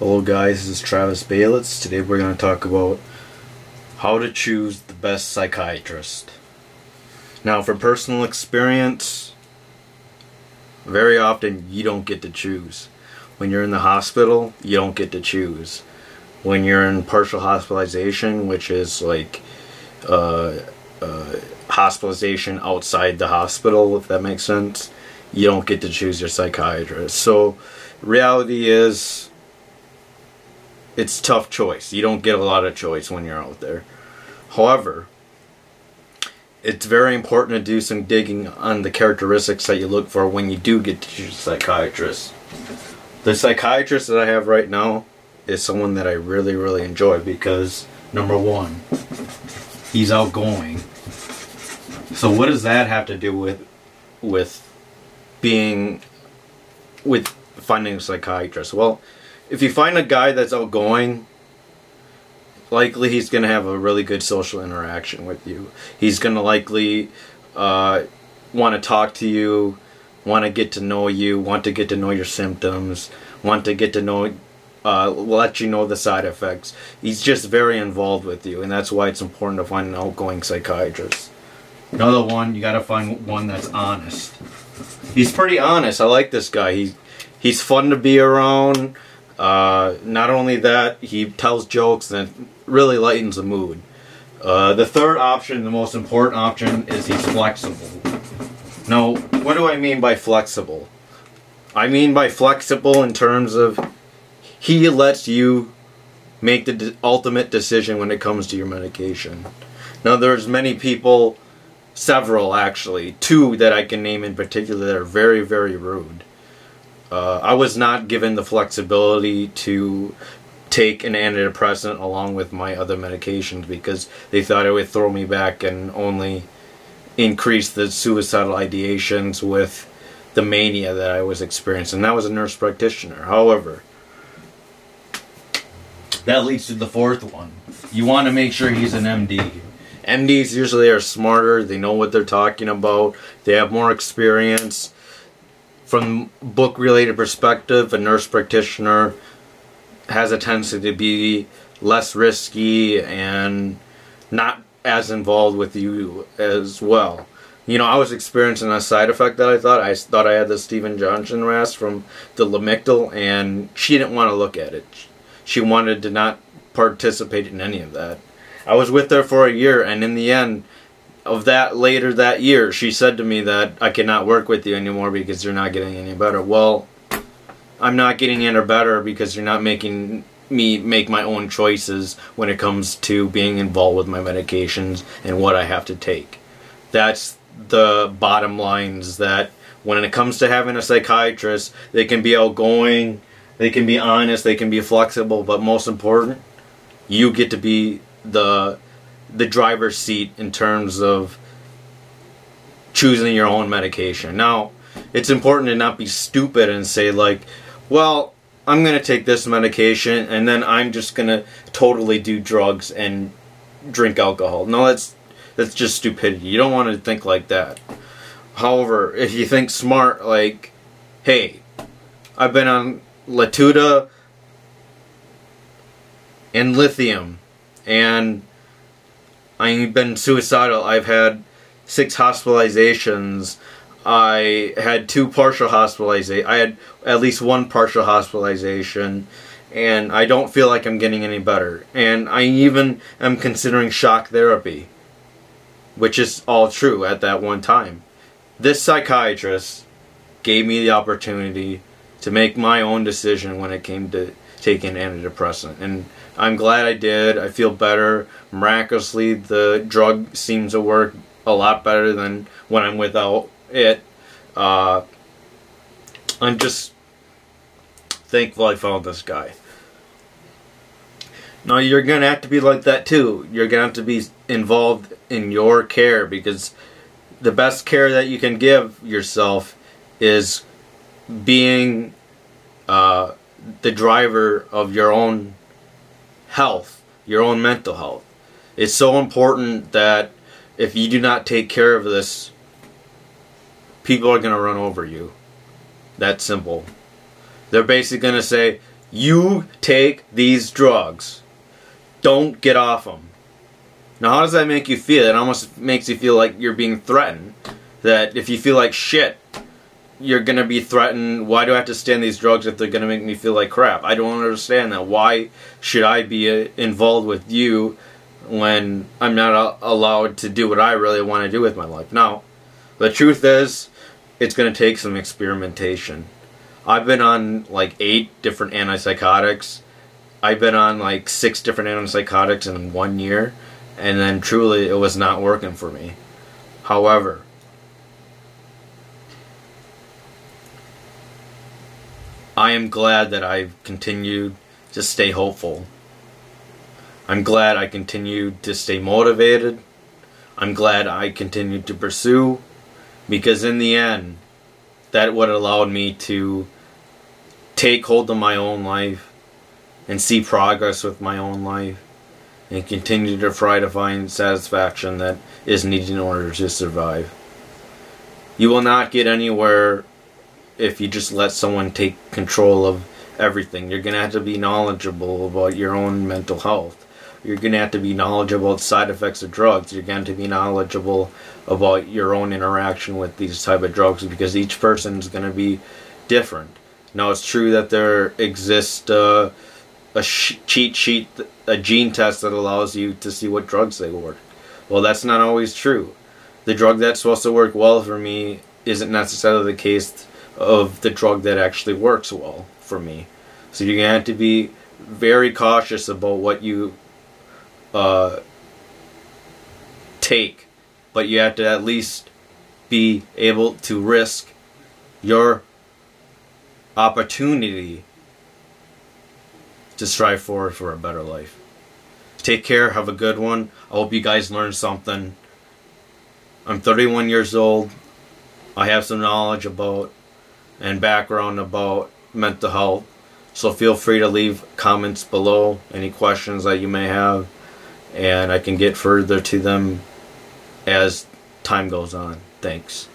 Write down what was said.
Hello guys, this is Travis Balitz. Today we're going to talk about how to choose the best psychiatrist. Now for personal experience, very often you don't get to choose. When you're in the hospital, you don't get to choose. When you're in partial hospitalization, which is like uh, uh, hospitalization outside the hospital, if that makes sense, you don't get to choose your psychiatrist. So reality is it's tough choice. You don't get a lot of choice when you're out there. However, it's very important to do some digging on the characteristics that you look for when you do get to your psychiatrist. The psychiatrist that I have right now is someone that I really, really enjoy because number one, he's outgoing. So what does that have to do with with being with finding a psychiatrist? Well, if you find a guy that's outgoing, likely he's going to have a really good social interaction with you. He's going to likely uh, want to talk to you, want to get to know you, want to get to know your symptoms, want to get to know, uh, let you know the side effects. He's just very involved with you, and that's why it's important to find an outgoing psychiatrist. Another one, you got to find one that's honest. He's pretty honest. I like this guy. He, he's fun to be around. Uh, not only that, he tells jokes and really lightens the mood. Uh, the third option, the most important option, is he's flexible. Now, what do I mean by flexible? I mean by flexible in terms of he lets you make the de ultimate decision when it comes to your medication. Now, there's many people, several actually, two that I can name in particular that are very, very rude. Uh, I was not given the flexibility to take an antidepressant along with my other medications because they thought it would throw me back and only increase the suicidal ideations with the mania that I was experiencing. That was a nurse practitioner. However, that leads to the fourth one. You want to make sure he's an MD. MDs usually are smarter, they know what they're talking about, they have more experience from book related perspective, a nurse practitioner has a tendency to be less risky and not as involved with you as well. You know, I was experiencing a side effect that I thought I thought I had the Steven Johnson rash from the Lamictal, and she didn't want to look at it. She wanted to not participate in any of that. I was with her for a year, and in the end, of that later that year, she said to me that I cannot work with you anymore because you're not getting any better. Well, I'm not getting any better because you're not making me make my own choices when it comes to being involved with my medications and what I have to take. That's the bottom lines that when it comes to having a psychiatrist, they can be outgoing, they can be honest, they can be flexible, but most important, you get to be the the driver's seat in terms of choosing your own medication. Now, it's important to not be stupid and say like, well, I'm going to take this medication and then I'm just going to totally do drugs and drink alcohol. No, that's that's just stupidity. You don't want to think like that. However, if you think smart like, hey, I've been on Latuda and lithium and I've been suicidal. I've had six hospitalizations. I had two partial hospitalizations. I had at least one partial hospitalization. And I don't feel like I'm getting any better. And I even am considering shock therapy. Which is all true at that one time. This psychiatrist gave me the opportunity to make my own decision when it came to taking antidepressant. And I'm glad I did. I feel better. Miraculously, the drug seems to work a lot better than when I'm without it. Uh, I'm just thankful I found this guy. Now, you're going to have to be like that too. You're going to have to be involved in your care because the best care that you can give yourself is being uh, the driver of your own health, your own mental health. It's so important that if you do not take care of this, people are going to run over you. That simple. They're basically going to say, You take these drugs. Don't get off them. Now, how does that make you feel? It almost makes you feel like you're being threatened. That if you feel like shit, you're gonna be threatened. Why do I have to stand these drugs if they're gonna make me feel like crap? I don't understand that. Why should I be uh, involved with you when I'm not allowed to do what I really want to do with my life? Now, the truth is, it's gonna take some experimentation. I've been on like eight different antipsychotics. I've been on like six different antipsychotics in one year, and then truly it was not working for me. However, I am glad that I've continued to stay hopeful. I'm glad I continued to stay motivated. I'm glad I continued to pursue because in the end, that what allowed me to take hold of my own life and see progress with my own life and continue to try to find satisfaction that is needed in order to survive. You will not get anywhere if you just let someone take control of everything. You're going to have to be knowledgeable about your own mental health. You're going to have to be knowledgeable about side effects of drugs. You're going to be knowledgeable about your own interaction with these type of drugs because each person is going to be different. Now it's true that there exists uh, a sh- cheat sheet, a gene test that allows you to see what drugs they work. Well, that's not always true. The drug that's supposed to work well for me isn't necessarily the case of the drug that actually works well for me. So you're gonna have to be very cautious about what you uh, take, but you have to at least be able to risk your opportunity to strive forward for a better life. Take care, have a good one. I hope you guys learned something. I'm 31 years old. I have some knowledge about and background about mental health. So feel free to leave comments below, any questions that you may have, and I can get further to them as time goes on. Thanks.